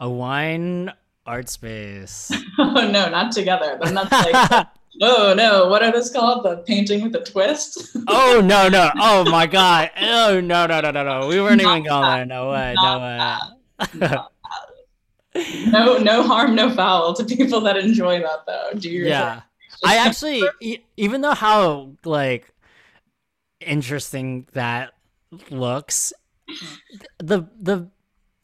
A wine art space. oh no, not together. Then that's like oh no, what are this called? The painting with a twist? oh no, no. Oh my god. Oh no, no, no, no, no. We weren't not even going there. No way. Not no way. no no harm, no foul to people that enjoy that though. Do you Yeah. I actually even though how like interesting that looks the the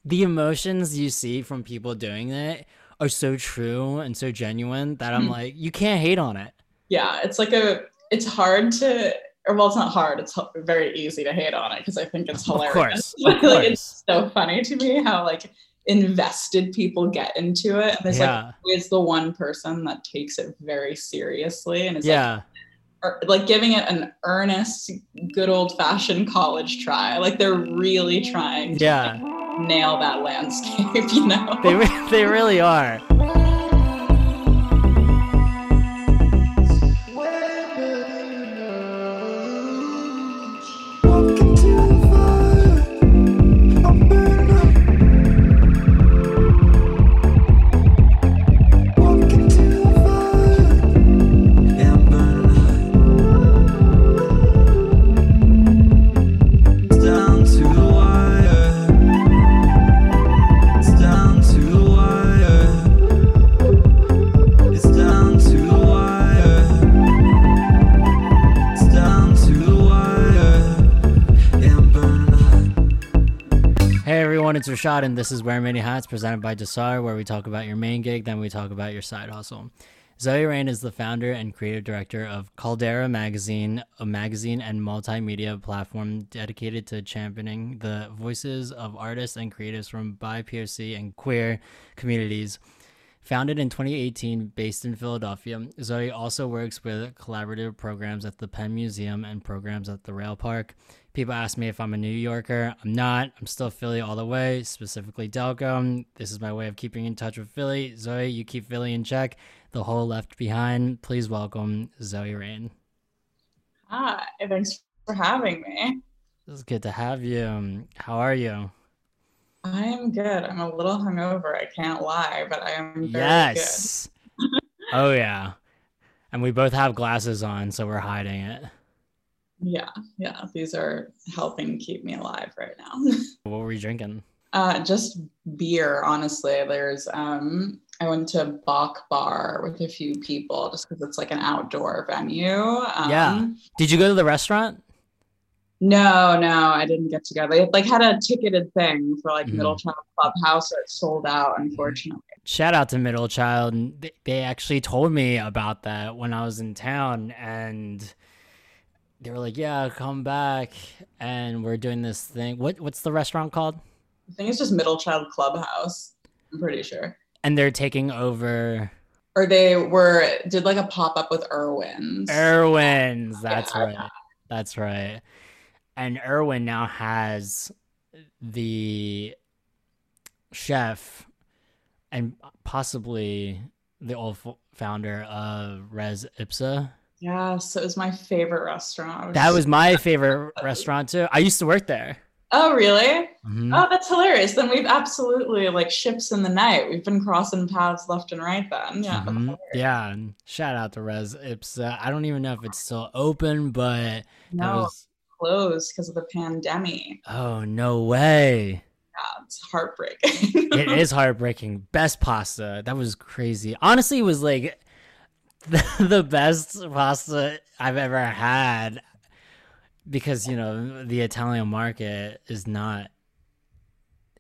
the emotions you see from people doing it are so true and so genuine that I'm mm-hmm. like, you can't hate on it. Yeah, it's like a, it's hard to, or well, it's not hard. It's very easy to hate on it because I think it's hilarious. Of course, of course. like, it's so funny to me how like invested people get into it. And there's yeah. like always the one person that takes it very seriously and is yeah. like, er, like giving it an earnest, good old fashioned college try. Like they're really trying. Yeah. To, nail that landscape, you know? They, re- they really are. It's Rashad, and this is Wear Many Hats presented by Desar, where we talk about your main gig, then we talk about your side hustle. Zoe Rain is the founder and creative director of Caldera Magazine, a magazine and multimedia platform dedicated to championing the voices of artists and creatives from BIPOC and queer communities. Founded in 2018, based in Philadelphia, Zoe also works with collaborative programs at the Penn Museum and programs at the Rail Park. People ask me if I'm a New Yorker. I'm not. I'm still Philly all the way, specifically Delco. This is my way of keeping in touch with Philly. Zoe, you keep Philly in check. The whole left behind. Please welcome Zoe Rain. Hi, thanks for having me. It's good to have you. Um, how are you? I am good. I'm a little hungover. I can't lie, but I am very yes. good. oh yeah, and we both have glasses on, so we're hiding it. Yeah, yeah. These are helping keep me alive right now. what were you drinking? Uh, just beer, honestly. There's um I went to Bok Bar with a few people just because it's like an outdoor venue. Um, yeah. Did you go to the restaurant? No, no, I didn't get to go. They like had a ticketed thing for like mm. Middle Child Clubhouse that sold out, unfortunately. Shout out to Middle Child. They actually told me about that when I was in town and they were like, "Yeah, come back, and we're doing this thing. What what's the restaurant called?" I think it's just Middle Child Clubhouse. I'm pretty sure. And they're taking over. Or they were did like a pop up with Irwin's. Irwin's, that's yeah, right. That's right. And Irwin now has the chef and possibly the old founder of Res Ipsa Yes, it was my favorite restaurant. Was that was my favorite restaurant too. I used to work there. Oh, really? Mm-hmm. Oh, that's hilarious. Then we've absolutely like ships in the night. We've been crossing paths left and right then. Yeah. Mm-hmm. Yeah. And shout out to Res Ipsa. I don't even know if it's still open, but no, was... closed because of the pandemic. Oh, no way. Yeah, it's heartbreaking. it is heartbreaking. Best pasta. That was crazy. Honestly, it was like the, best pasta I've ever had because you know the Italian market is not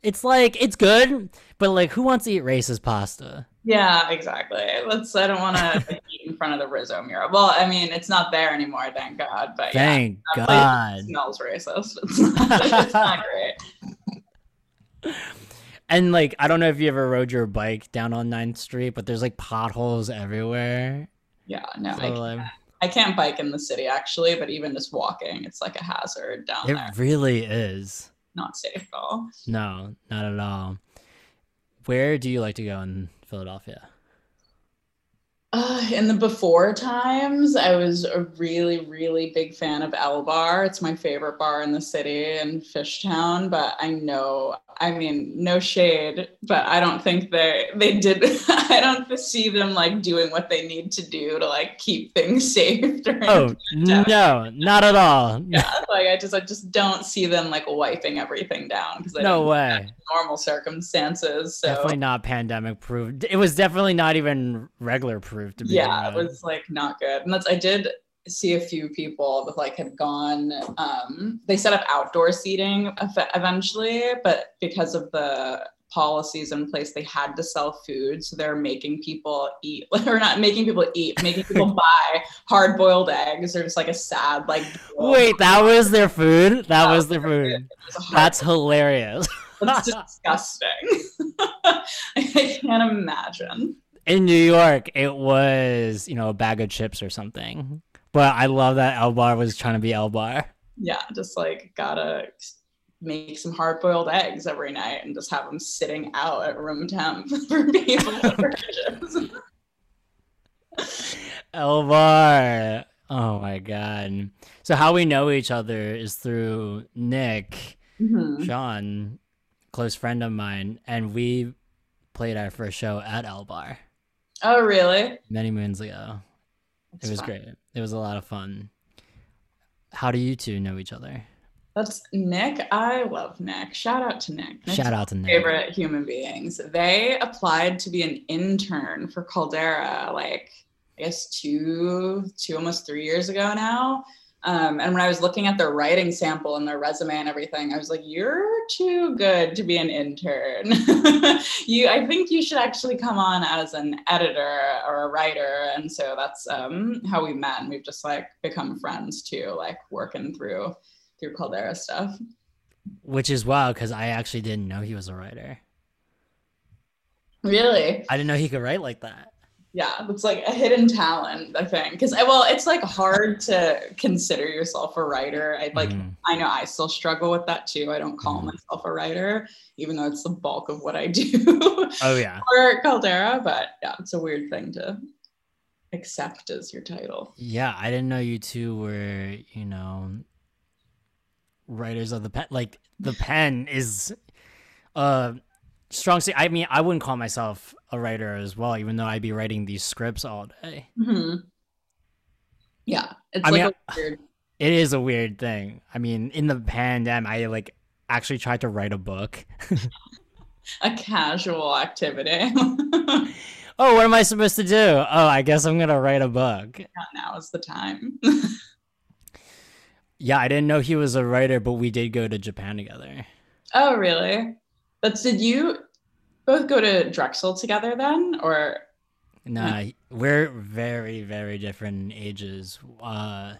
it's like it's good, but like who wants to eat racist pasta? Yeah, exactly. Let's. I don't want to eat in front of the Rizzo mural. Well, I mean, it's not there anymore, thank God. But thank yeah, God, smells racist. It's not, it's not great. And like, I don't know if you ever rode your bike down on 9th Street, but there's like potholes everywhere. Yeah, no, so, I, can't, I can't bike in the city actually, but even just walking, it's like a hazard down it there. It really is. Not safe at all. No, not at all. Where do you like to go in Philadelphia? Uh, in the before times, I was a really, really big fan of El Bar. It's my favorite bar in the city in Fishtown, but I know I mean, no shade, but I don't think they they did. I don't see them like doing what they need to do to like keep things safe. oh no, not at all. Yeah, like I just I just don't see them like wiping everything down because no way normal circumstances. So. Definitely not pandemic proof. It was definitely not even regular proof to be. Yeah, it was like not good, and that's I did see a few people that like had gone um, they set up outdoor seating eventually but because of the policies in place they had to sell food so they're making people eat or not making people eat making people buy hard boiled eggs they're just like a sad like wait that was their food? That, that was, was their food. that's hilarious. That's disgusting. I can't imagine. In new york it was you know a bag of chips or something but I love that El Bar was trying to be El Bar. Yeah, just like gotta make some hard boiled eggs every night and just have them sitting out at room temp for people. to El Bar. Oh my god. So how we know each other is through Nick, mm-hmm. Sean, close friend of mine, and we played our first show at El Bar. Oh really? Many moons ago. It was great. It was a lot of fun. How do you two know each other? That's Nick. I love Nick. Shout out to Nick. Nick's Shout out to Nick. Favorite human beings. They applied to be an intern for Caldera, like I guess two, two almost three years ago now. Um, and when I was looking at their writing sample and their resume and everything, I was like, "You're too good to be an intern. you, I think you should actually come on as an editor or a writer." And so that's um, how we met, and we've just like become friends too, like working through through Caldera stuff. Which is wild because I actually didn't know he was a writer. Really? I didn't know he could write like that yeah it's like a hidden talent i think. Because well it's like hard to consider yourself a writer. I like mm. i know i still struggle with that too. I don't call mm. myself a writer even though it's the bulk of what i do. Oh yeah. For caldera but yeah it's a weird thing to accept as your title. Yeah i didn't know you two were you know writers of the pen like the pen is uh strong i mean i wouldn't call myself a writer as well even though i'd be writing these scripts all day. Mm-hmm. yeah it's I like mean, weird... it is a weird thing. I mean in the pandemic i like actually tried to write a book. A casual activity. Oh what am i supposed to do? Oh i guess i'm gonna write a book. Now is the time. Yeah i didn't know he was a writer but we did go to japan together. Oh really? But did you both go to Drexel together then, or? Nah, we're very, very different ages. Uh,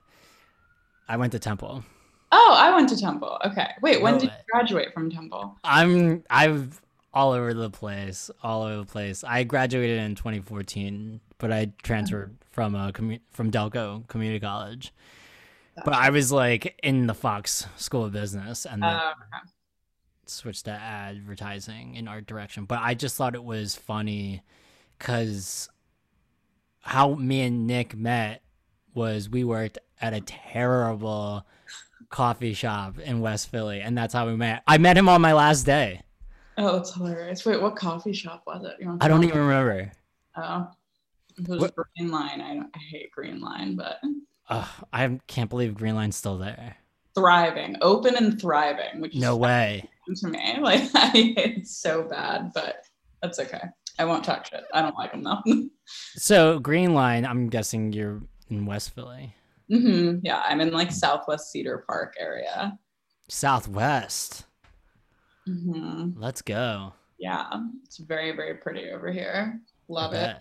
I went to Temple. Oh, I went to Temple. Okay. Wait, when did you graduate from Temple? I'm I've all over the place, all over the place. I graduated in 2014, but I transferred oh. from a commu- from Delco Community College. Gotcha. But I was like in the Fox School of Business, and uh, okay switched to advertising in art direction. But I just thought it was funny because how me and Nick met was we worked at a terrible coffee shop in West Philly, and that's how we met. I met him on my last day. Oh, it's hilarious. Wait, what coffee shop was it? I don't even remember. Oh, it was what? Green Line. I, I hate Green Line, but. Uh, I can't believe Green Line's still there. Thriving, open and thriving. Which no way to me. Like it's so bad, but that's okay. I won't talk shit. I don't like them though. so Green Line, I'm guessing you're in West Philly. Mm-hmm. Yeah, I'm in like Southwest Cedar Park area. Southwest. Mm-hmm. Let's go. Yeah, it's very very pretty over here. Love it.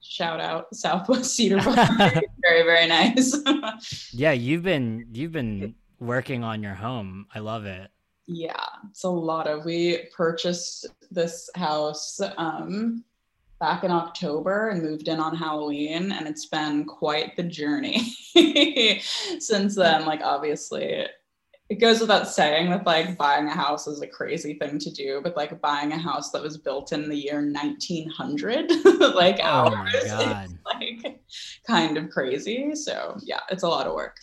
Shout out Southwest Cedar Park. very very nice. yeah, you've been you've been working on your home. I love it. Yeah, it's a lot of. We purchased this house um, back in October and moved in on Halloween, and it's been quite the journey since then. Like, obviously, it goes without saying that like buying a house is a crazy thing to do, but like buying a house that was built in the year 1900, like oh ours, is like kind of crazy. So yeah, it's a lot of work.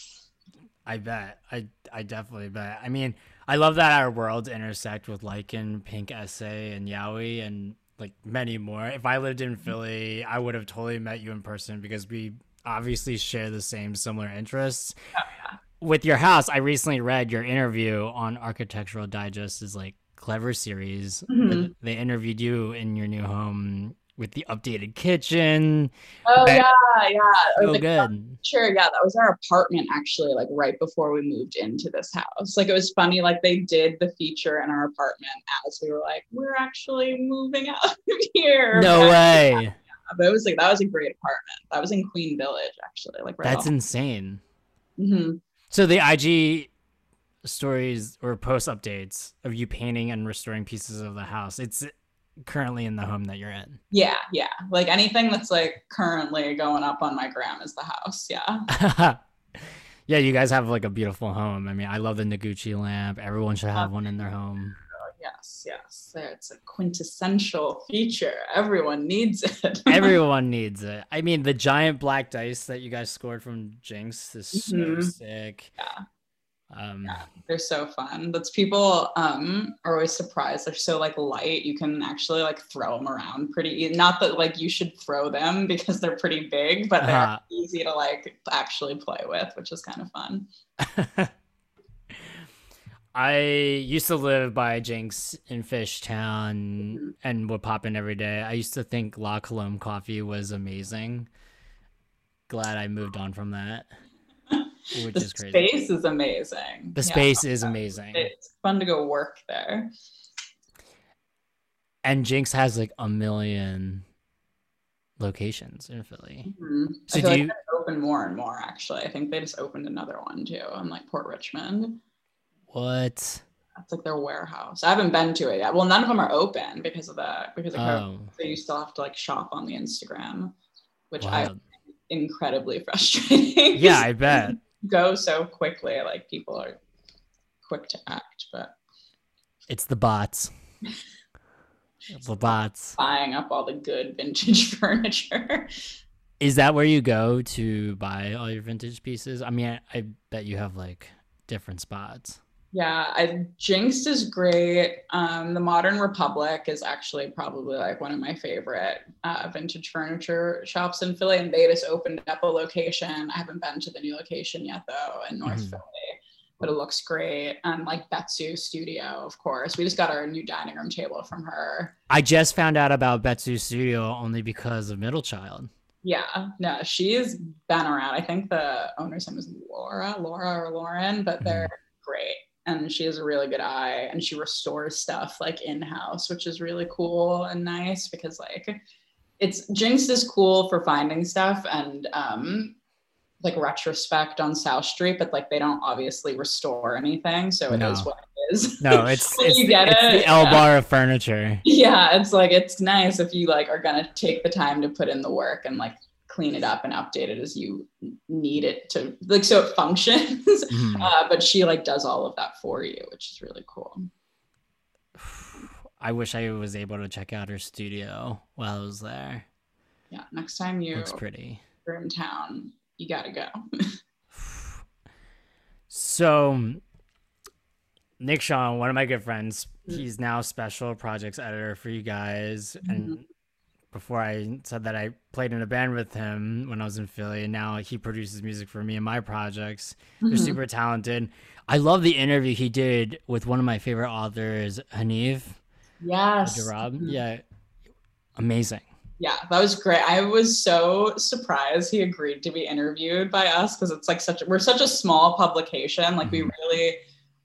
I bet. I I definitely bet. I mean, I love that our worlds intersect with Lycan, Pink Essay, and Yaoi, and like many more. If I lived in Philly, I would have totally met you in person because we obviously share the same similar interests. Oh, yeah. With your house, I recently read your interview on Architectural Digest is like clever series. Mm-hmm. They interviewed you in your new home with the updated kitchen. Oh that, yeah, yeah. So good. Sure, yeah. That was our apartment actually, like right before we moved into this house. Like it was funny, like they did the feature in our apartment as we were like, we're actually moving out of here. No but, way. Yeah, but it was like that was a great apartment. That was in Queen Village, actually. Like right That's off. insane. Mm-hmm. So the IG stories or post updates of you painting and restoring pieces of the house. It's currently in the home that you're in. Yeah, yeah. Like anything that's like currently going up on my gram is the house. Yeah. yeah, you guys have like a beautiful home. I mean, I love the Noguchi lamp. Everyone should have one in their home. Oh, yes, yes. It's a quintessential feature. Everyone needs it. Everyone needs it. I mean, the giant black dice that you guys scored from Jinxed is mm-hmm. so sick. Yeah. Um, yeah, they're so fun. That's people um, are always surprised. They're so like light. You can actually like throw them around pretty. easy. Not that like you should throw them because they're pretty big, but they're uh-huh. easy to like actually play with, which is kind of fun. I used to live by Jinxed in Fishtown mm-hmm. and would pop in every day. I used to think La Colombe coffee was amazing. Glad I moved on from that which the is crazy. Space is amazing. The space yeah. is amazing. It's fun to go work there. And Jinxed has like a million locations in Philly. Mm-hmm. So do like you open more and more? Actually, I think they just opened another one too in like Port Richmond. What? That's like their warehouse. I haven't been to it yet. Well, none of them are open because of that. Because of oh. so you still have to like shop on the Instagram, which wow. I incredibly frustrating. Yeah, I bet go so quickly. Like people are quick to act, but it's the bots. the bots buying up all the good vintage furniture. Is that where you go to buy all your vintage pieces? I mean, I, I bet you have like different spots. Yeah, I, Jinxed is great. Um, the Modern Republic is actually probably like one of my favorite uh, vintage furniture shops in Philly, and they just opened up a location. I haven't been to the new location yet, though, in North mm-hmm. Philly, but it looks great. And like Betsu Studio, of course, we just got our new dining room table from her. I just found out about Betsu Studio only because of Middle Child. Yeah, no, she's been around. I think the owner's name is Laura, Laura or Lauren, but they're mm-hmm. great and she has a really good eye and she restores stuff like in house which is really cool and nice because like it's jinxed is cool for finding stuff and um like retrospect on south street but like they don't obviously restore anything so it no. is what it is no it's it's, you get it's it, the l bar yeah. of furniture yeah it's like it's nice if you like are gonna take the time to put in the work and like clean it up and update it as you need it to like so it functions mm-hmm. uh, but she like does all of that for you which is really cool i wish i was able to check out her studio while i was there yeah next time you're looks pretty you're in town you gotta go so nick sean one of my good friends mm-hmm. he's now special projects editor for you guys mm-hmm. and before I said that I played in a band with him when I was in Philly, and now he produces music for me and my projects. Mm-hmm. They're super talented. I love the interview he did with one of my favorite authors, Hanif. Yes. Rob. Mm-hmm. Yeah. Amazing. Yeah, that was great. I was so surprised he agreed to be interviewed by us because it's like such we're such a small publication. Like mm-hmm. we really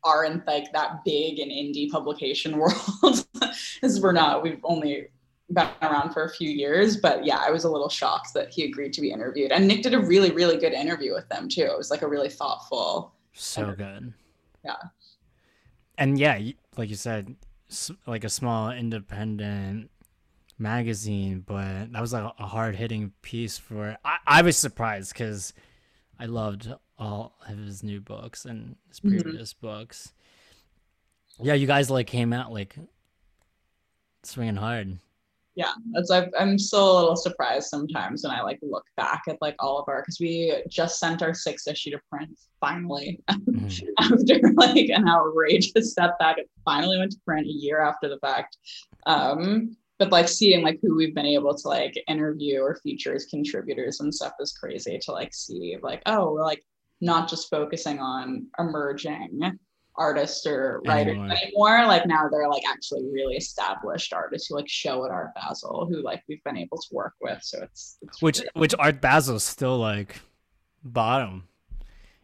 aren't like that big in indie publication world. Because we're not. We've only been around for a few years, but yeah, I was a little shocked that he agreed to be interviewed. And Nick did a really, really good interview with them too. It was like a really thoughtful. So interview. good. Yeah. And yeah, like you said, like a small independent magazine, but that was like a hard hitting piece for. I, I was surprised because I loved all of his new books and his mm-hmm. previous mm-hmm. books. Yeah, you guys like came out like swinging hard. Yeah that's I, i'm still a little surprised sometimes when i like look back at like all of our because we just sent our sixth issue to print finally mm-hmm. after like an outrageous setback it finally went to print a year after the fact um but like seeing like who we've been able to like interview or feature as contributors and stuff is crazy to like see like oh we're like not just focusing on emerging artists or writers anymore. anymore. Like now they're like actually really established artists who like show at Art Basel who like we've been able to work with. So it's, it's which really which Art Basel is still like bottom,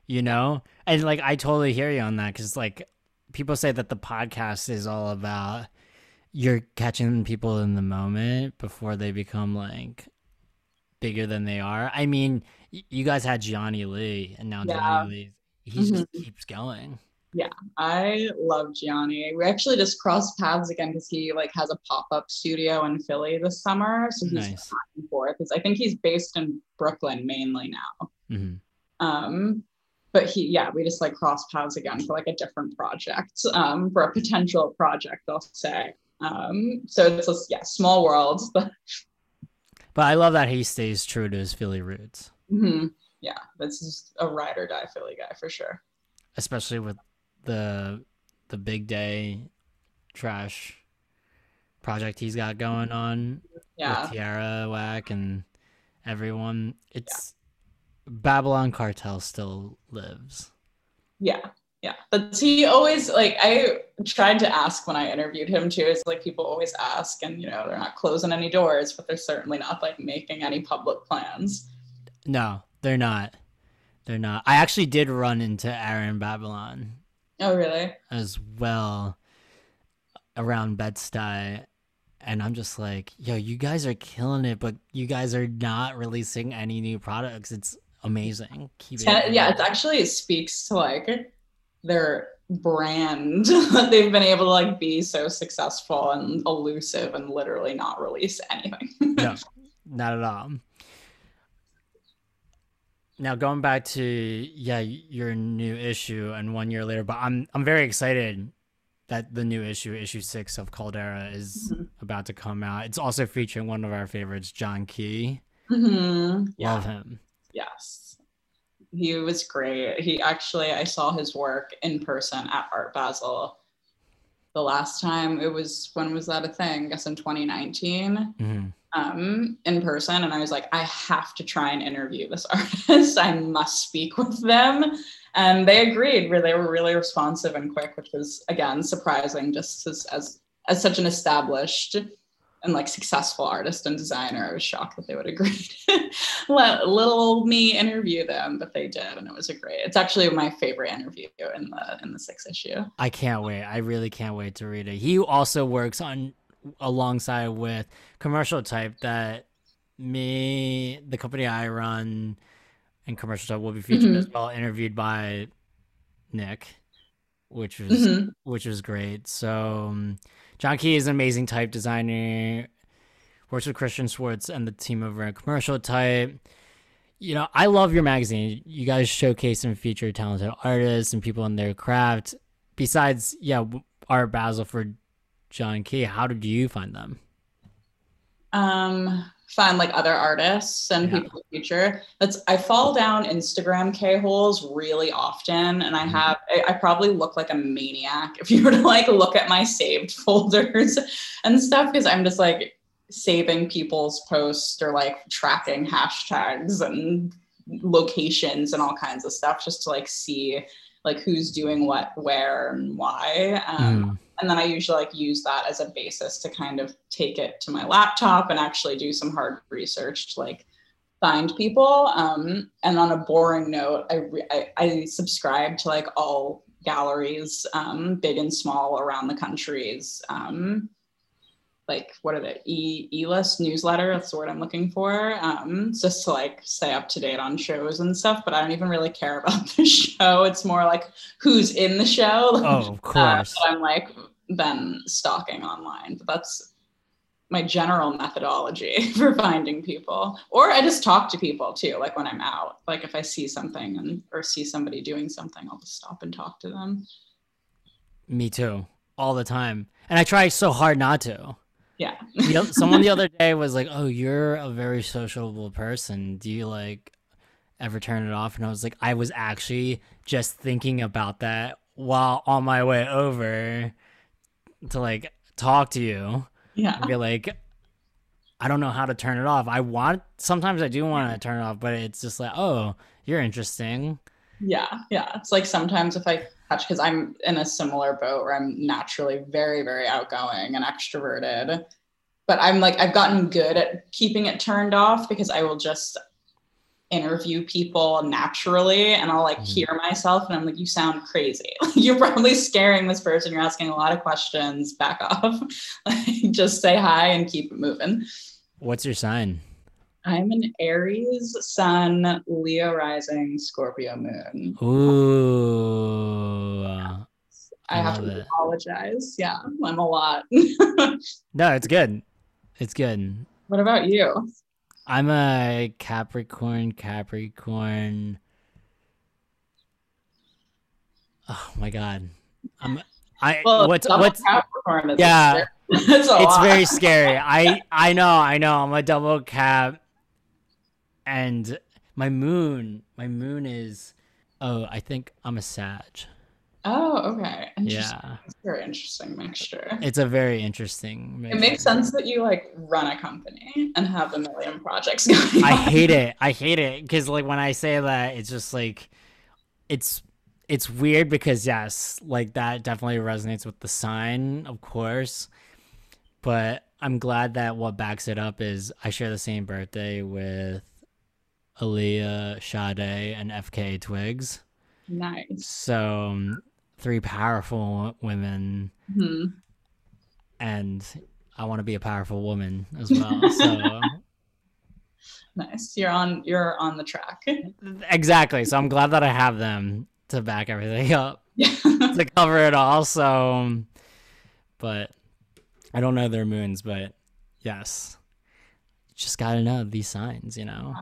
you know. And like I totally hear you on that because like people say that the podcast is all about you're catching people in the moment before they become like bigger than they are. I mean, you guys had Gianni Lee, and now yeah. Gianni Lee, he mm-hmm. just keeps going. Yeah, I love Gianni. We actually just crossed paths again because he like has a pop up studio in Philly this summer, so he's nice. back and forth. Because I think he's based in Brooklyn mainly now. Mm-hmm. Um, but he, yeah, we just like crossed paths again for like a different project, um, for a potential project, I'll say. Um, so it's just yeah, small world. But but I love that he stays true to his Philly roots. Mm-hmm. Yeah, that's just a ride or die Philly guy for sure. Especially with the the big day trash project he's got going on yeah. with Tierra Whack and everyone. It's yeah. Babylon Cartel still lives. Yeah. Yeah. But he always like I tried to ask when I interviewed him too, is like people always ask and you know, they're not closing any doors, but they're certainly not like making any public plans. No, they're not. They're not. I actually did run into Aaron Babylon Oh, really? As well around Bed-Stuy. And I'm just like, yo, you guys are killing it, but you guys are not releasing any new products. It's amazing. Keep it. Yeah, it actually speaks to like their brand that they've been able to like be so successful and elusive and literally not release anything. no, not at all now going back to yeah your new issue and one year later but i'm i'm very excited that the new issue issue six of caldera is mm-hmm. about to come out it's also featuring one of our favorites jon key mm-hmm. yeah. love him yes he was great he actually i saw his work in person at art basel the last time it was when was that a thing i guess in 2019 mm-hmm um, in person and I was like, I have to try and interview this artist. I must speak with them. And they agreed where they were really responsive and quick, which was again surprising just as as, as such an established and like successful artist and designer. I was shocked that they would agree to let little me interview them, but they did, and it was a great. It's actually my favorite interview in the in the sixth issue. I can't wait. I really can't wait to read it. He also works on alongside with commercial type that me the company i run and commercial type will be featured mm-hmm. as well interviewed by nick which was mm-hmm. which was great so um, jon key is an amazing type designer works with christian schwartz and the team over at commercial type you know i love your magazine you guys showcase and feature talented artists and people in their craft besides yeah art basel for Jon Key. How did you find them? Um, find like other artists and yeah. people in the future. That's I fall down Instagram K holes really often, and I mm-hmm. have I, I, probably look like a maniac if you were to like look at my saved folders and stuff because I'm just like saving people's posts or like tracking hashtags and locations and all kinds of stuff just to like see like who's doing what where and why um, mm. And then i usually like use that as a basis to kind of take it to my laptop and actually do some hard research to like find people. Um, and on a boring note I, re- I, I subscribe to like all galleries um, big and small around the countries. Um, like what are they e e-list newsletter? That's the word i'm looking for. Um just to like stay up to date on shows and stuff but i don't even really care about the show. It's more like who's in the show? Oh of course. Uh, i'm like then stalking online. But that's my general methodology for finding people. Or i just talk to people too like when i'm out. Like if i see something and or see somebody doing something i'll just stop and talk to them. Me too. All the time. And i try so hard not to Yeah. someone the other day was like, "Oh, you're a very sociable person. Do you like ever turn it off?" And I was like, "I was actually just thinking about that while on my way over to like talk to you." Yeah. And be like, I don't know how to turn it off. I want sometimes I do want to turn it off, but it's just like, oh, you're interesting. Yeah, yeah. It's like sometimes if I catch because I'm in a similar boat where I'm naturally very, very outgoing and extroverted. But I'm like I've gotten good at keeping it turned off because I will just interview people naturally and I'll like mm-hmm. hear myself and I'm like, you sound crazy. you're probably scaring this person. You're asking a lot of questions. Back off. like just say hi and keep it moving. What's your sign? I'm an Aries sun, Leo rising, Scorpio moon. Ooh. I, I have to it. apologize. Yeah, I'm a lot. no, it's good. It's good. What about you? I'm a Capricorn, Capricorn. Oh my god. I'm I well, what's what's Capricorn yeah. it's lot. very scary. I I know, I know. I'm a double cap and my moon, my moon is oh, I think I'm a Sag. Oh, okay. Yeah. It's very interesting mixture. It's a very interesting mixture. It makes sense that you like run a company and have a million projects going I hate it. I hate it because like when I say that, it's just like it's it's weird because yes, like that definitely resonates with the sign, of course. But I'm glad that what backs it up is I share the same birthday with Aaliyah, Sade, and FKA Twigs. Nice. So um, three powerful women, mm-hmm. and I want to be a powerful woman as well. So nice. You're on. You're on the track. exactly. So I'm glad that I have them to back everything up to cover it all. So, um, but I don't know their moons, but yes, just gotta know these signs, you know.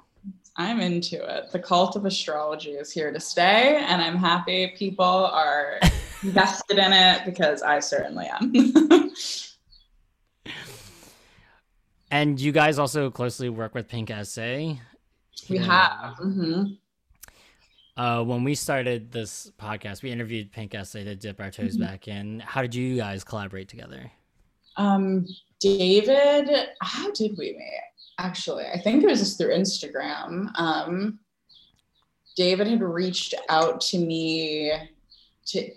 I'm into it. The cult of astrology is here to stay, and I'm happy people are invested in it because I certainly am. and you guys also closely work with Pink Essay. We have. Mm-hmm. Uh, when we started this podcast, we interviewed Pink Essay to dip our toes mm-hmm. back in. How did you guys collaborate together? Um, David, how did we meet? Actually. I think it was just through Instagram. Um, David had reached out to me to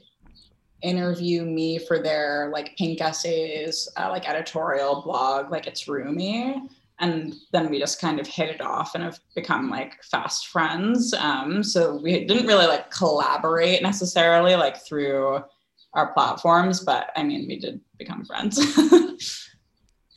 interview me for their like pink essays, uh, like editorial blog, like it's roomy. And then we just kind of hit it off and have become like fast friends. Um, so we didn't really like collaborate necessarily like through our platforms, but I mean, we did become friends.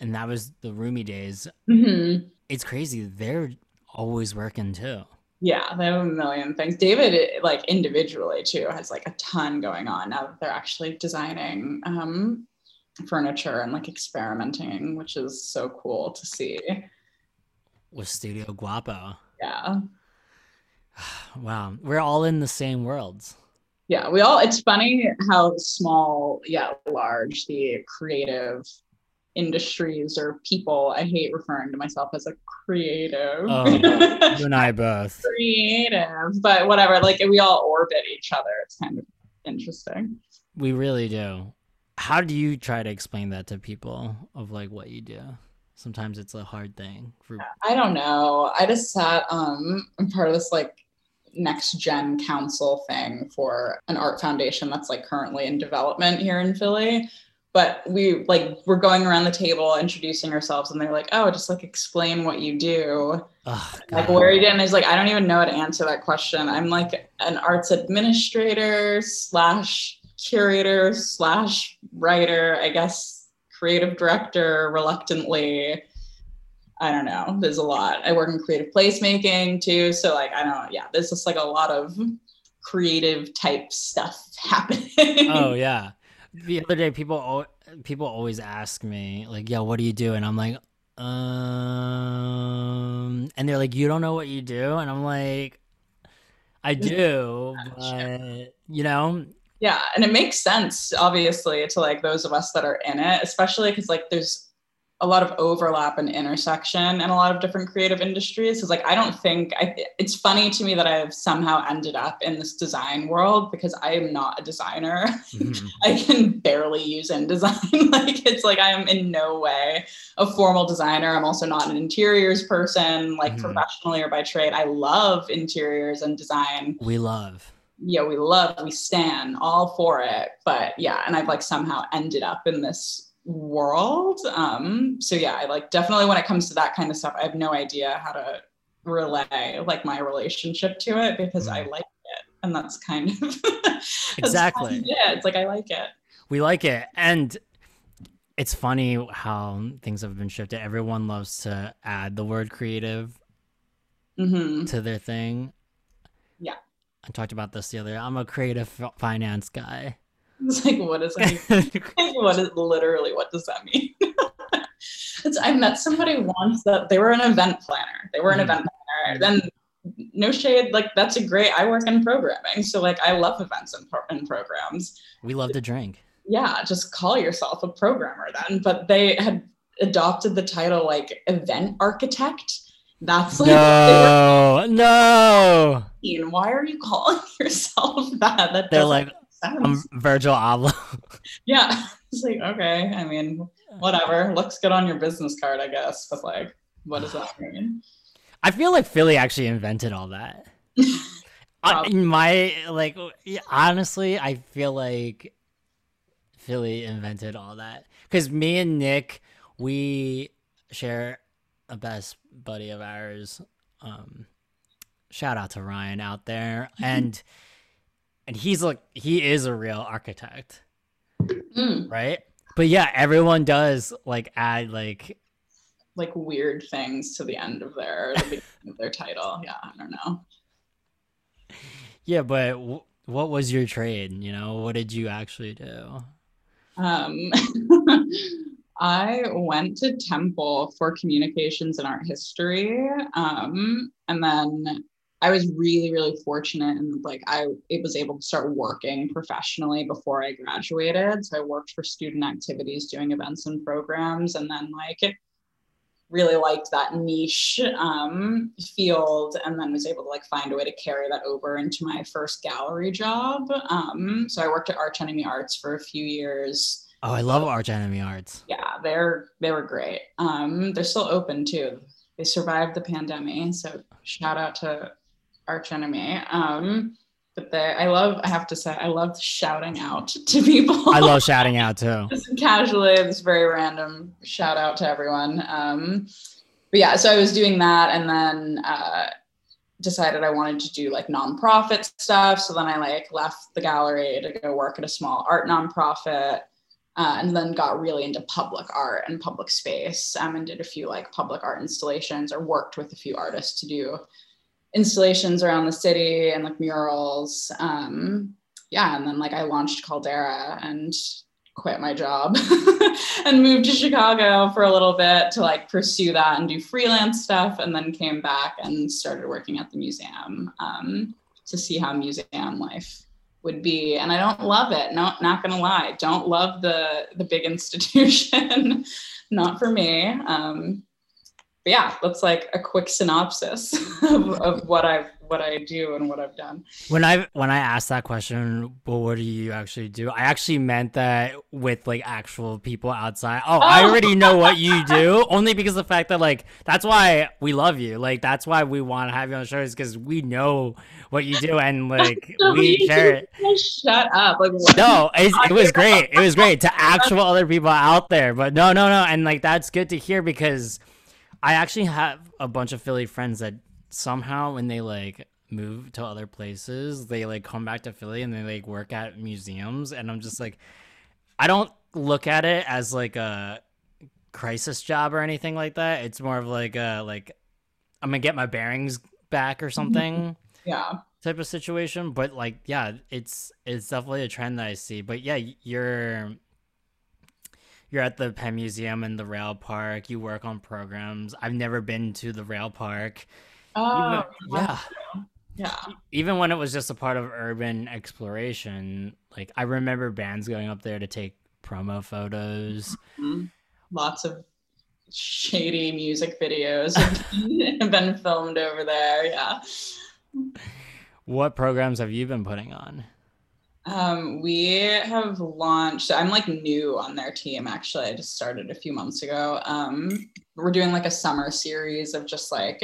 and that was the roomy days. Mm-hmm. It's crazy. They're always working too. Yeah, they have a million things. David, like individually too, has like a ton going on now that they're actually designing um, furniture and like experimenting, which is so cool to see. With Studio Guapo. Yeah. wow, we're all in the same worlds. Yeah, we all. It's funny how small, yeah, large the creative industries or people. I hate referring to myself as a creative. Oh, you and I both. creative, but whatever. Like we all orbit each other. It's kind of interesting. We really do. How do you try to explain that to people of like what you do? Sometimes it's a hard thing for I don't know. I just sat um I'm part of this like next gen council thing for an art foundation that's like currently in development here in Philly but we like we're going around the table introducing ourselves and they're like oh just like explain what you do. Oh, like where are you and i was like i don't even know how to answer that question. I'm like an arts administrator slash curator slash writer i guess creative director reluctantly. I don't know. There's a lot. I work in creative placemaking too so like i don't yeah there's just like a lot of creative type stuff happening. Oh yeah the other day people people always ask me like yeah what do you do? And i'm like um and they're like you don't know what you do? And i'm like i do but you know? Yeah and it makes sense obviously to like those of us that are in it especially because like there's a lot of overlap and intersection in a lot of different creative industries. Because like I don't think I, it's funny to me that I've somehow ended up in this design world because I am not a designer. Mm-hmm. I can barely use InDesign. like it's like I am in no way a formal designer. I'm also not an interiors person, like mm-hmm. professionally or by trade. I love interiors and design. We love yeah, we love, we stand all for it. But yeah, and I've like somehow ended up in this world. Um, so yeah, I like definitely when it comes to that kind of stuff, I have no idea how to relay like my relationship to it because I mm. like it. And that's kind of exactly. yeah, it's like I like it. We like it. And it's funny how things have been shifted. Everyone loves to add the word creative mm-hmm. to their thing. Yeah. I talked about this the other. I'm a creative finance guy. It's like, what does that mean? what is literally what does that mean? It's I met somebody once that they were an event planner. They were an mm. event planner. Then no shade, like that's a great. I work in programming, so like I love events and, pro- and programs. We love to drink. Yeah, just call yourself a programmer then. But they had adopted the title like event architect. That's like no, no. Why are you calling yourself that? That they're like I'm Virgil Abloh. yeah. It's like, okay. I mean, whatever. Looks good on your business card, I guess. But like, what does that mean? I feel like Philly actually invented all that. I, my like honestly, I feel like Philly invented all that because me and Nick, we share a best buddy of ours. Um, shout out to Ryan out there, and and he's like he is a real architect. Mm. right? But yeah everyone does like add like like weird things to the end of their the of their title. Yeah i don't know. Yeah but w- what was your trade? You know what did you actually do? Um I went to Temple for communications and art history. Um, and then I was really, really fortunate and like I it was able to start working professionally before I graduated. So I worked for student activities doing events and programs and then like really liked that niche um, field and then was able to like find a way to carry that over into my first gallery job. Um, so I worked at Arch Enemy Arts for a few years. Oh, I love Arch Enemy Arts. Yeah, they're they were great. Um, they're still open too. They survived the pandemic, so shout out to arch enemy. Um, but the, I love, I have to say, I love shouting out to people. I love shouting out too. Just casually, this very random shout out to everyone. Um, but yeah, so I was doing that and then uh, decided I wanted to do like nonprofit stuff. So then I like left the gallery to go work at a small art nonprofit. Uh, and then got really into public art and public space um, and did a few like public art installations or worked with a few artists to do installations around the city and like murals. Um, yeah, and then like I launched Caldera and quit my job and moved to Chicago for a little bit to like pursue that and do freelance stuff, and then came back and started working at the museum um, to see how museum life would be. And i don't love it no not gonna lie. Don't love the the big institution. Not for me. Um, yeah, that's like a quick synopsis of, of what I've what I do and what I've done. When I when I asked that question, well, what do you actually do? I actually meant that with like actual people outside. Oh, oh. I already know what you do, only because the fact that like that's why we love you. Like that's why we want to have you on the show is because we know what you do and like we share it. Shut up! Like no, it was great. It was great to actual other people out there, but no, no, no, and like that's good to hear because I actually have a bunch of Philly friends that somehow when they like move to other places, they like come back to Philly and they like work at museums and I'm just like I don't look at it as like a crisis job or anything like that. It's more of like a like I'm going to get my bearings back or mm-hmm. something. yeah. Type of situation, but like yeah, it's it's definitely a trend that I see. But yeah, you're you're at the Penn Museum and the rail park. You work on programs. I've never been to the rail park. Oh, Even, yeah. Yeah. Even when it was just a part of urban exploration, like I remember bands going up there to take promo photos. Mm-hmm. Lots of shady music videos have been filmed over there. Yeah. What programs have you been putting on? Um, we have launched. I'm like new on their team. Actually, I just started a few months ago. Um, we're doing like a summer series of just like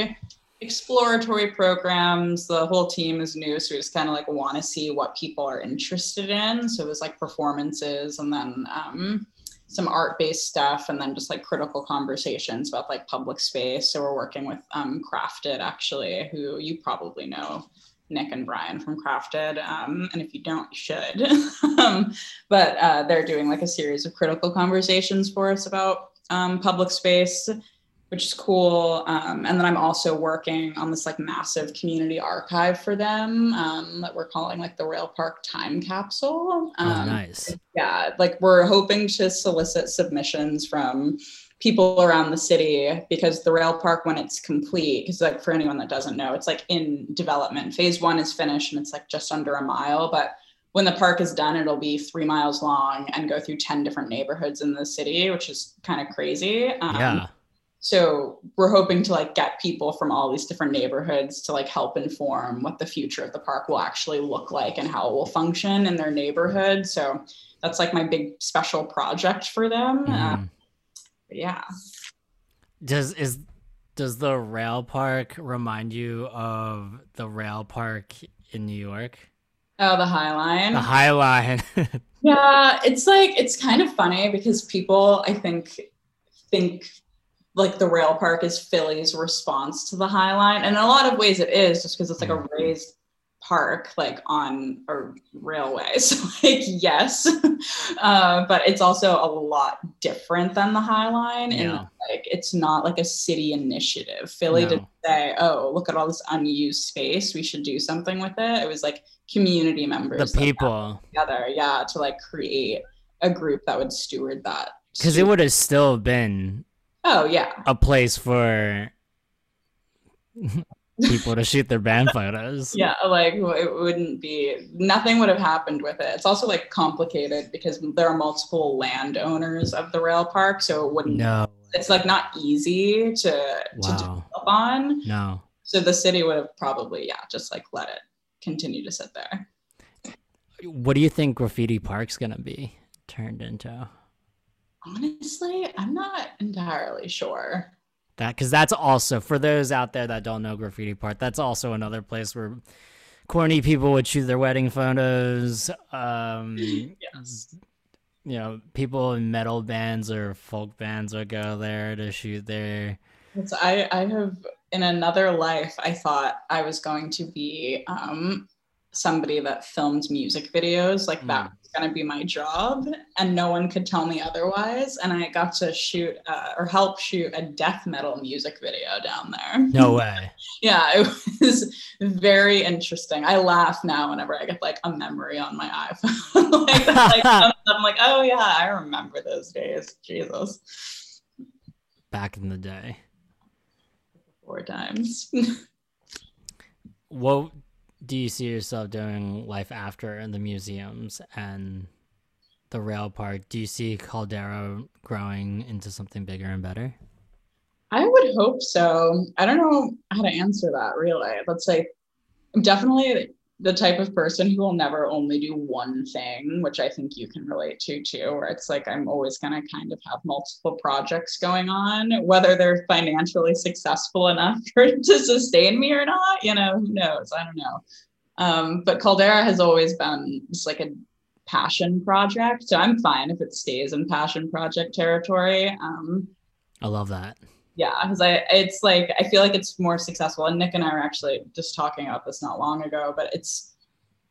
exploratory programs. The whole team is new, so we just kind of like want to see what people are interested in. So it was like performances, and then um, some art-based stuff, and then just like critical conversations about like public space. So we're working with um, Crafted, actually, who you probably know Nick and Brian from Crafted. Um, and if you don't, you should. um, but uh, they're doing like a series of critical conversations for us about um, public space, which is cool. Um, and then I'm also working on this like massive community archive for them um, that we're calling like the Rail Park Time Capsule. oh, um, nice. Yeah, like we're hoping to solicit submissions from people around the city because the rail park when it's complete because like for anyone that doesn't know it's like in development. Phase one is finished and it's like just under a mile but when the park is done it'll be three miles long and go through 10 different neighborhoods in the city which is kind of crazy. Um, yeah. so we're hoping to like get people from all these different neighborhoods to like help inform what the future of the park will actually look like and how it will function in their neighborhood. So that's like my big special project for them. Mm-hmm. Uh, yeah. Does is does the rail park remind you of the rail park in New York? Oh, the High Line. The High Line. yeah, it's like it's kind of funny because people I think think like the rail park is Philly's response to the High Line. And in a lot of ways it is just because it's like a mm-hmm. raised park like on a railway. So like yes. Uh, but it's also a lot different than the high line. And like it's not like a city initiative. Philly no. didn't say oh look at all this unused space. We should do something with it. It was like community members the people. together yeah to like create a group that would steward that because it would have still been oh yeah. a place for people to shoot their band photos. Yeah, like it wouldn't be nothing would have happened with it. It's also like complicated because there are multiple landowners of the rail park, so it wouldn't. No, it's like not easy to wow. to develop on. No, so the city would have probably yeah just like let it continue to sit there. What do you think Graffiti Park's gonna be turned into? Honestly, I'm not entirely sure that because that's also for those out there that don't know Graffiti Park that's also another place where corny people would shoot their wedding photos um yes. you know people in metal bands or folk bands would go there to shoot their it's, i i have in another life i thought i was going to be um somebody that filmed music videos like that mm. Going to be my job and no one could tell me otherwise and i got to shoot uh, or help shoot a death metal music video down there. No way. Yeah it was very interesting. I laugh now whenever i get like a memory on my iphone. Like, like i'm like oh yeah i remember those days. Jesus. Back in the day. Four times. What do you see yourself doing life after in the museums and the rail park? Do you see Caldera growing into something bigger and better? I would hope so. I don't know how to answer that really. Let's say definitely the type of person who will never only do one thing, which I think you can relate to too, where it's like I'm always going to kind of have multiple projects going on, whether they're financially successful enough to sustain me or not. You know, who knows? I don't know. Um, but Caldera has always been just like a passion project, so I'm fine if it stays in passion project territory. Um, I love that yeah because i it's like i feel like it's more successful and nick and i were actually just talking about this not long ago but it's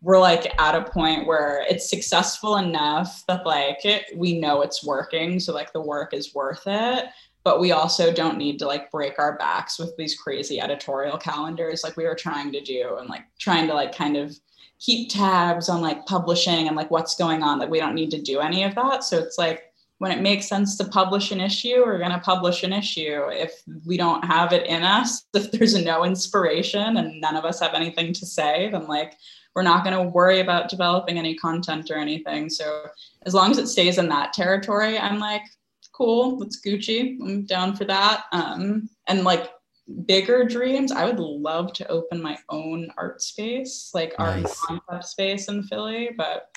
we're like at a point where it's successful enough that like it, we know it's working so like the work is worth it but we also don't need to like break our backs with these crazy editorial calendars like we were trying to do and like trying to like kind of keep tabs on like publishing and like what's going on like we don't need to do any of that so it's like when it makes sense to publish an issue, we're going to publish an issue. If we don't have it in us, if there's no inspiration and none of us have anything to say, then like we're not going to worry about developing any content or anything. So as long as it stays in that territory, I'm like, cool. That's Gucci. I'm down for that. Um, and like bigger dreams, I would love to open my own art space, like nice. art concept space in Philly, but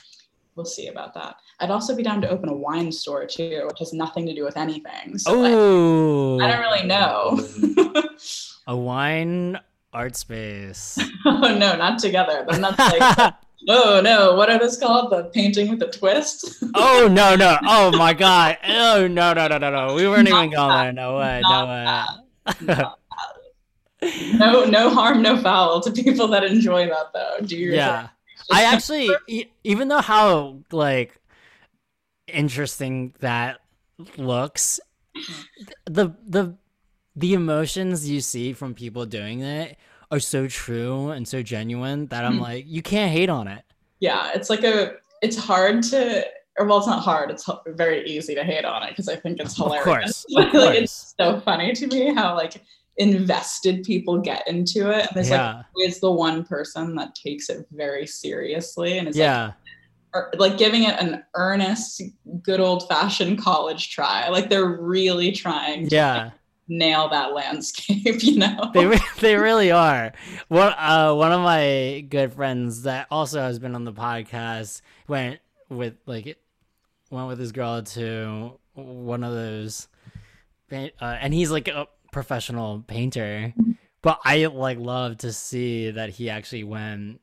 we'll see about that. I'd also be down to open a wine store too, which has nothing to do with anything. So oh, I, I don't really know. a wine art space. oh no, not together. Then that's like Oh no, what are those called? The painting with a twist? oh no, no. Oh my god. Oh no, no, no, no, no. We weren't not even going there. No way. Not no way. no, no harm, no foul to people that enjoy that though. Do you? Yeah. I actually, even though how like interesting that looks, the the the emotions you see from people doing it are so true and so genuine that I'm mm. like, you can't hate on it. Yeah, it's like a, it's hard to, or well, it's not hard. It's very easy to hate on it because I think it's hilarious. Of course, of course. it's so funny to me how like invested people get into it, and there's yeah. like always the one person that takes it very seriously and is yeah. like or like giving it an earnest, good old fashioned college try. Like they're really trying. yeah. Like, nail that landscape, you know. They they really are. One uh one of my good friends that also has been on the podcast went with like went with his girl to one of those uh, and he's like a professional painter. Mm-hmm. But I like love to see that he actually went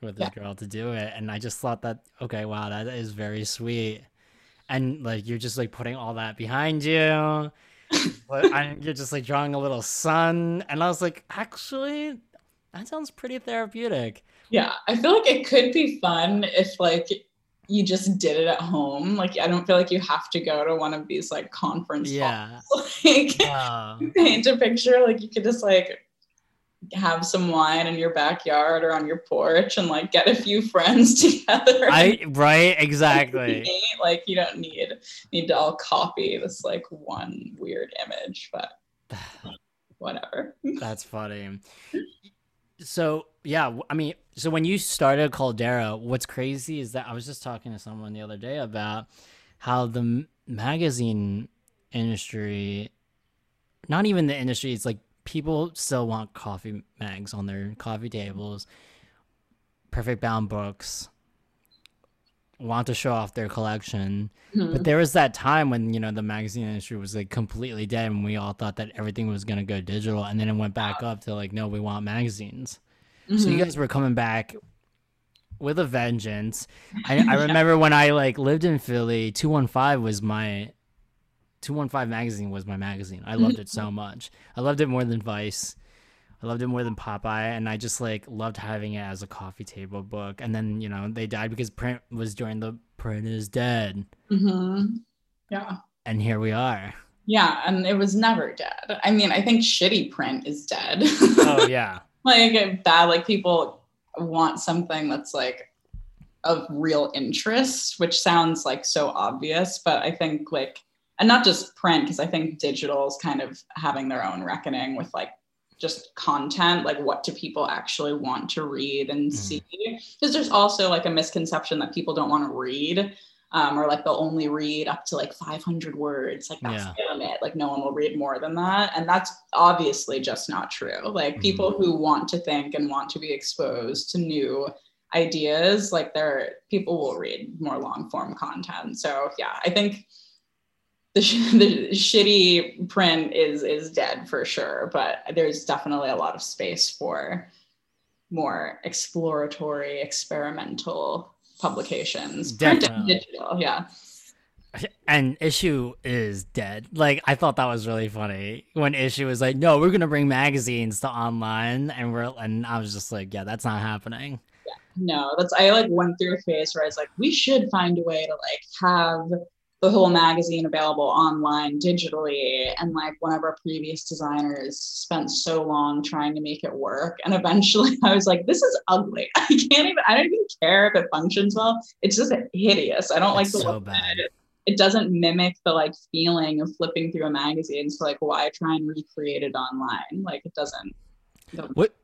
with his yeah. girl to do it and I just thought that okay, wow, that is very sweet and like you're just like putting all that behind you but I, you're just like drawing a little sun and i was like actually that sounds pretty therapeutic yeah i feel like it could be fun if like you just did it at home like i don't feel like you have to go to one of these like conference yeah like uh, paint a picture like you could just like have some wine in your backyard or on your porch and like get a few friends together. I right, exactly. like you don't need need to all copy this like one weird image, but whatever. That's funny. So yeah, I mean, so when you started Caldera, what's crazy is that I was just talking to someone the other day about how the magazine industry, not even the industry, it's like people still want coffee mags on their coffee tables, perfect bound books, want to show off their collection. Mm-hmm. But there was that time when, you know, the magazine industry was like completely dead and we all thought that everything was going to go digital. And then it went back up to like, no, we want magazines. Mm-hmm. So you mm-hmm. guys were coming back with a vengeance. I, I remember when I like lived in Philly, 215 was my 215 magazine was my magazine. I loved it so much. I loved it more than Vice. I loved it more than Popeye, and I just like loved having it as a coffee table book. And then you know they died because print was during the print is dead. Mm-hmm. Yeah. And here we are. Yeah, and it was never dead. I mean, I think shitty print is dead. oh yeah. like bad, like people want something that's like of real interest, which sounds like so obvious, but I think like and not just print because i think digital is kind of having their own reckoning with like just content like what do people actually want to read and mm. see because there's also like a misconception that people don't want to read um, or like they'll only read up to like 500 words like that's yeah. the limit like no one will read more than that and that's obviously just not true like mm. people who want to think and want to be exposed to new ideas like there people will read more long form content so yeah i think the, sh- the shitty print is is dead for sure but there's definitely a lot of space for more exploratory experimental publications. Definitely. digital yeah. And Issuu is dead. Like i thought that was really funny when Issuu was like no we're gonna bring magazines to online and we're and i was just like yeah that's not happening. Yeah, no that's i like went through a phase where i was like we should find a way to like have the whole magazine available online digitally. And like one of our previous designers spent so long trying to make it work. And eventually i was like this is ugly. I can't even i don't even care if it functions well. It's just hideous. I don't like the so look bad. It. it doesn't mimic the like feeling of flipping through a magazine. So like why try and recreate it online? Like it doesn't what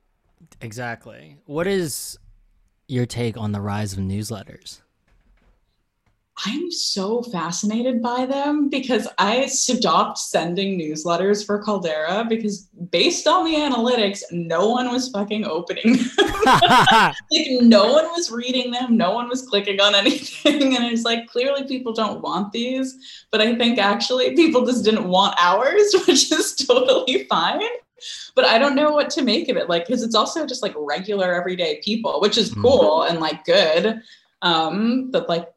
exactly. What is your take on the rise of newsletters I'm so fascinated by them because I stopped sending newsletters for Caldera because based on the analytics, no one was fucking opening like no one was reading them, no one was clicking on anything. And it's like clearly people don't want these. But I think actually people just didn't want ours, which is totally fine. But I don't know what to make of it. Like, because it's also just like regular everyday people, which is mm. cool mm-hmm. and like good. Um, but like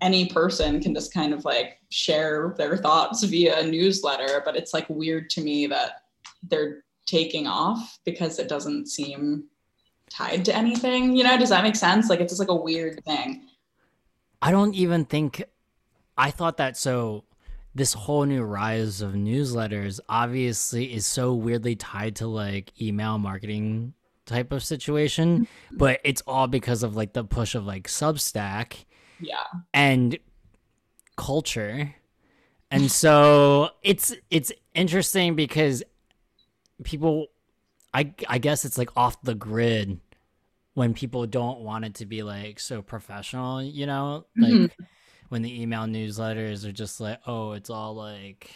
any person can just kind of like share their thoughts via a newsletter but it's like weird to me that they're taking off because it doesn't seem tied to anything you know? Does that make sense? Like it's just like a weird thing. I don't even think i thought that so this whole new rise of newsletters obviously is so weirdly tied to like email marketing type of situation mm-hmm. but it's all because of like the push of like substack yeah. and culture. And so it's it's interesting because people i i guess it's like off the grid when people don't want it to be like so professional you know? Like mm-hmm. when the email newsletters are just like oh it's all like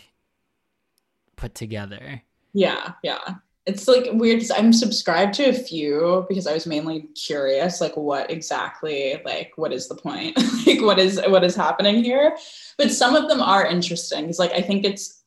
put together. Yeah yeah it's like weird because I'm subscribed to a few because I was mainly curious, like what exactly, like what is the point, like what is what is happening here. But some of them are interesting. It's like I think it's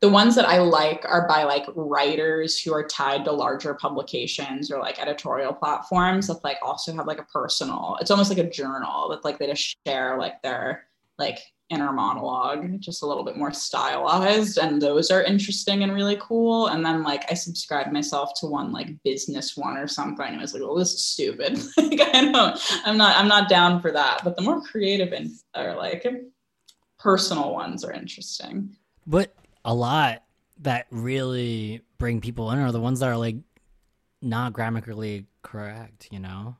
the ones that I like are by like writers who are tied to larger publications or like editorial platforms that like also have like a personal. It's almost like a journal that like they just share like their like inner monologue, just a little bit more stylized. And those are interesting and really cool. And then like I subscribed myself to one like business one or something. And I was like, well, this is stupid. like I don't, I'm not, I'm not down for that. But the more creative and or like personal ones are interesting. But a lot that really bring people in are the ones that are like not grammatically correct, you know?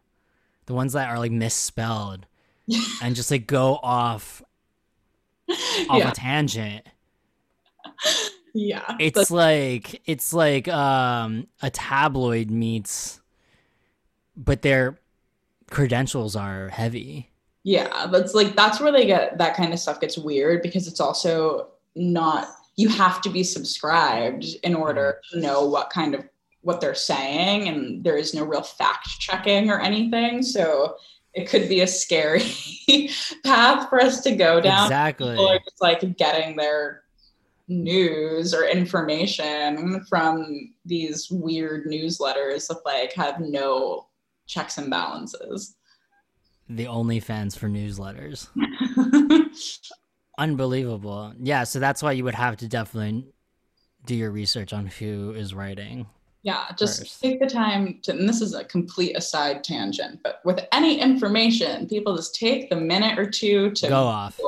The ones that are like misspelled and just like go off off yeah. a tangent. Yeah. It's like it's like um a tabloid meets but their credentials are heavy. Yeah, that's like that's where they get that kind of stuff gets weird because it's also not you have to be subscribed in order mm-hmm. to know what kind of what they're saying and there is no real fact checking or anything so it could be a scary path for us to go down. Exactly. People are just like getting their news or information from these weird newsletters that like have no checks and balances. The OnlyFans for newsletters. Unbelievable. Yeah, so that's why you would have to definitely do your research on who is writing. Yeah, just first. take the time to, and this is a complete aside tangent, but with any information, people just take the minute or two to go off. It.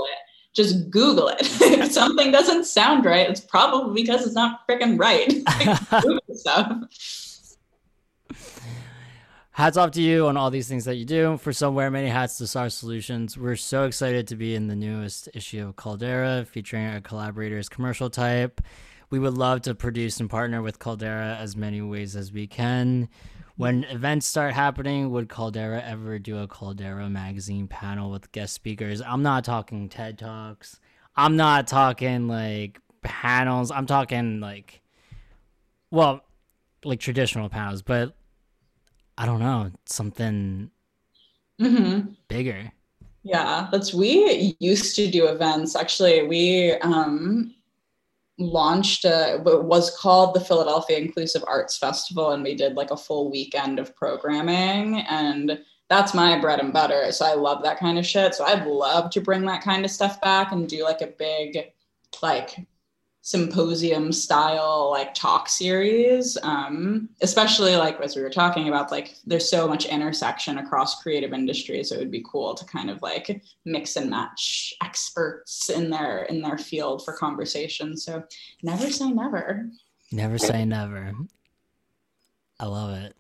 Just Google it. if something doesn't sound right, it's probably because it's not freaking right. stuff. Hats off to you on all these things that you do. For somewhere many hats to SAR Solutions. We're so excited to be in the newest issue of Caldera, featuring our collaborators commercial type we would love to produce and partner with Caldera as many ways as we can. When events start happening, would Caldera ever do a Caldera magazine panel with guest speakers? I'm not talking TED Talks. I'm not talking like panels. I'm talking like, well, like traditional panels, but I don't know, something mm-hmm. bigger. Yeah, that's we used to do events. Actually, we um launched a, what was called the Philadelphia Inclusive Arts Festival, and we did like a full weekend of programming. And that's my bread and butter. So I love that kind of shit. So I'd love to bring that kind of stuff back and do like a big, like symposium style like talk series um, especially like as we were talking about like there's so much intersection across creative industries it would be cool to kind of like mix and match experts in their in their field for conversation. So never say never. Never say never. I love it.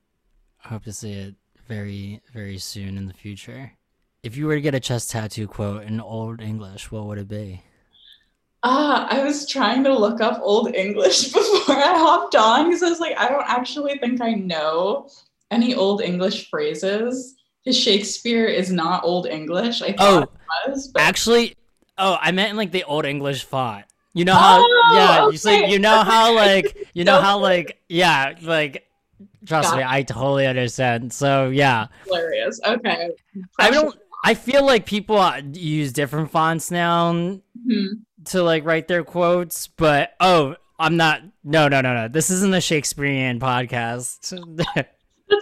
I hope to see it very very soon in the future. If you were to get a chest tattoo quote in old english what would it be Ah, I was trying to look up Old English before I hopped on because I was like, I don't actually think I know any Old English phrases Because Shakespeare is not Old English. I oh, thought it was, but Actually, oh, I meant in like the Old English font. You know how? Oh, yeah, you see, you know how like you know how like yeah, like trust Got me, I totally understand. So yeah, hilarious. Okay. I don't. I feel like people uh, use different fonts now Mhm. To like write their quotes, but oh, I'm not. No, no, no, no. This isn't a Shakespearean podcast.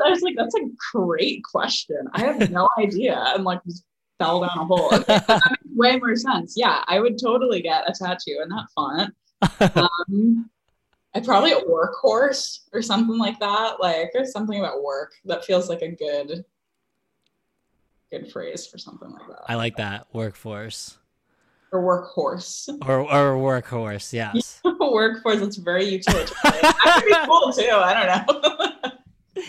I was like, that's a great question. I have no idea. And like just fell down a hole. Okay, that makes way more sense. Yeah, I would totally get a tattoo in that font. Um, I probably a workhorse or something like that. Like there's something about work that feels like a good good phrase for something like that. I like that workforce or workhorse. or or workhorse. Yes. workhorse, that's very utilitarian. that could be cool too. I don't know.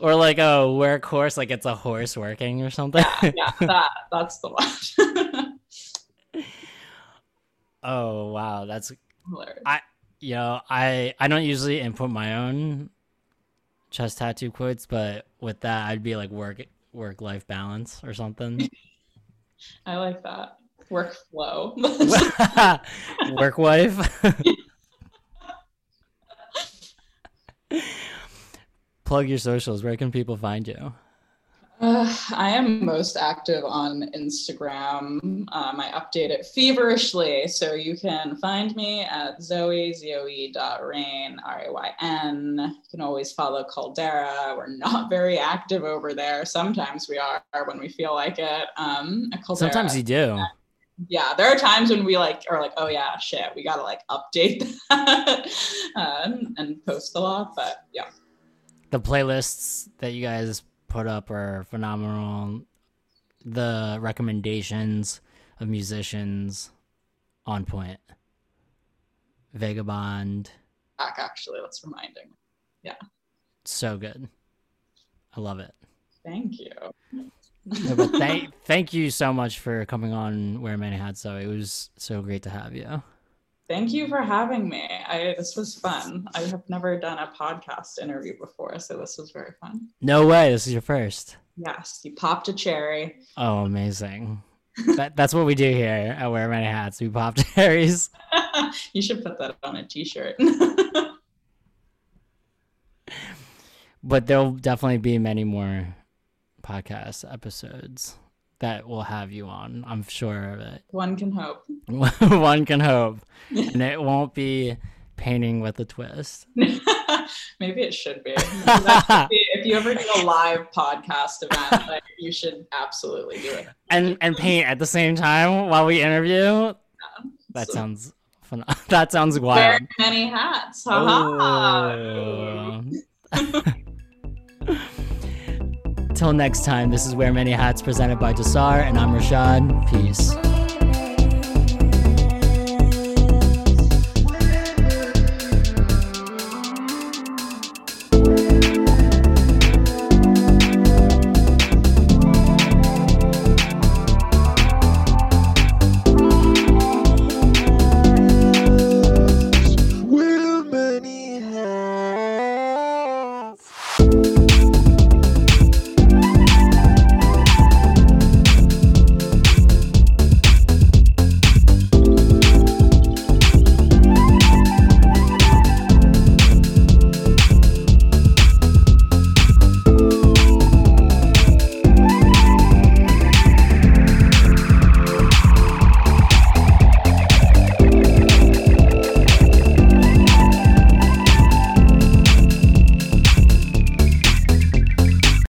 Or like a workhorse, like it's a horse working or something. Yeah, yeah, that that's the one. oh wow, that's Hilarious. I, you know I I don't usually input my own chest tattoo quotes, but with that I'd be like work work life balance or something. I like that. Workflow. work wife. Plug your socials. Where can people find you? Uh, I am most active on Instagram. Um, I update it feverishly, so you can find me at Zoe Zoe.rayn R A Y N. You can always follow Caldera. We're not very active over there. Sometimes we are when we feel like it. Um, Caldera. Sometimes you do. Yeah, there are times when we like are like, oh yeah, shit, we gotta like update that um, and post a lot. But yeah, The playlists that you guys put up are phenomenal. The recommendations of musicians on point. Vagabond, back actually, that's reminding. Yeah. So good. I love it. Thank you. No, but thank thank you so much for coming on Wear Many Hats. So it was so great to have you. Thank you for having me. I this was fun. I have never done a podcast interview before, so this was very fun. No way, this is your first. Yes, you popped a cherry. Oh, amazing. that, that's what we do here at Wear Many Hats. We pop cherries. you should put that on a t-shirt. But there'll definitely be many more podcast episodes that will have you on. I'm sure of it. One can hope. One can hope. And it won't be painting with a twist. Maybe it should be. Should be- If you ever do a live podcast event, like, you should absolutely do it. and and paint at the same time while we interview. That So- sounds fun. That sounds Wear wild. many hats. Ha Oh. Next time, this is Wear Many Hats presented by Desar, and I'm Rashad. Peace.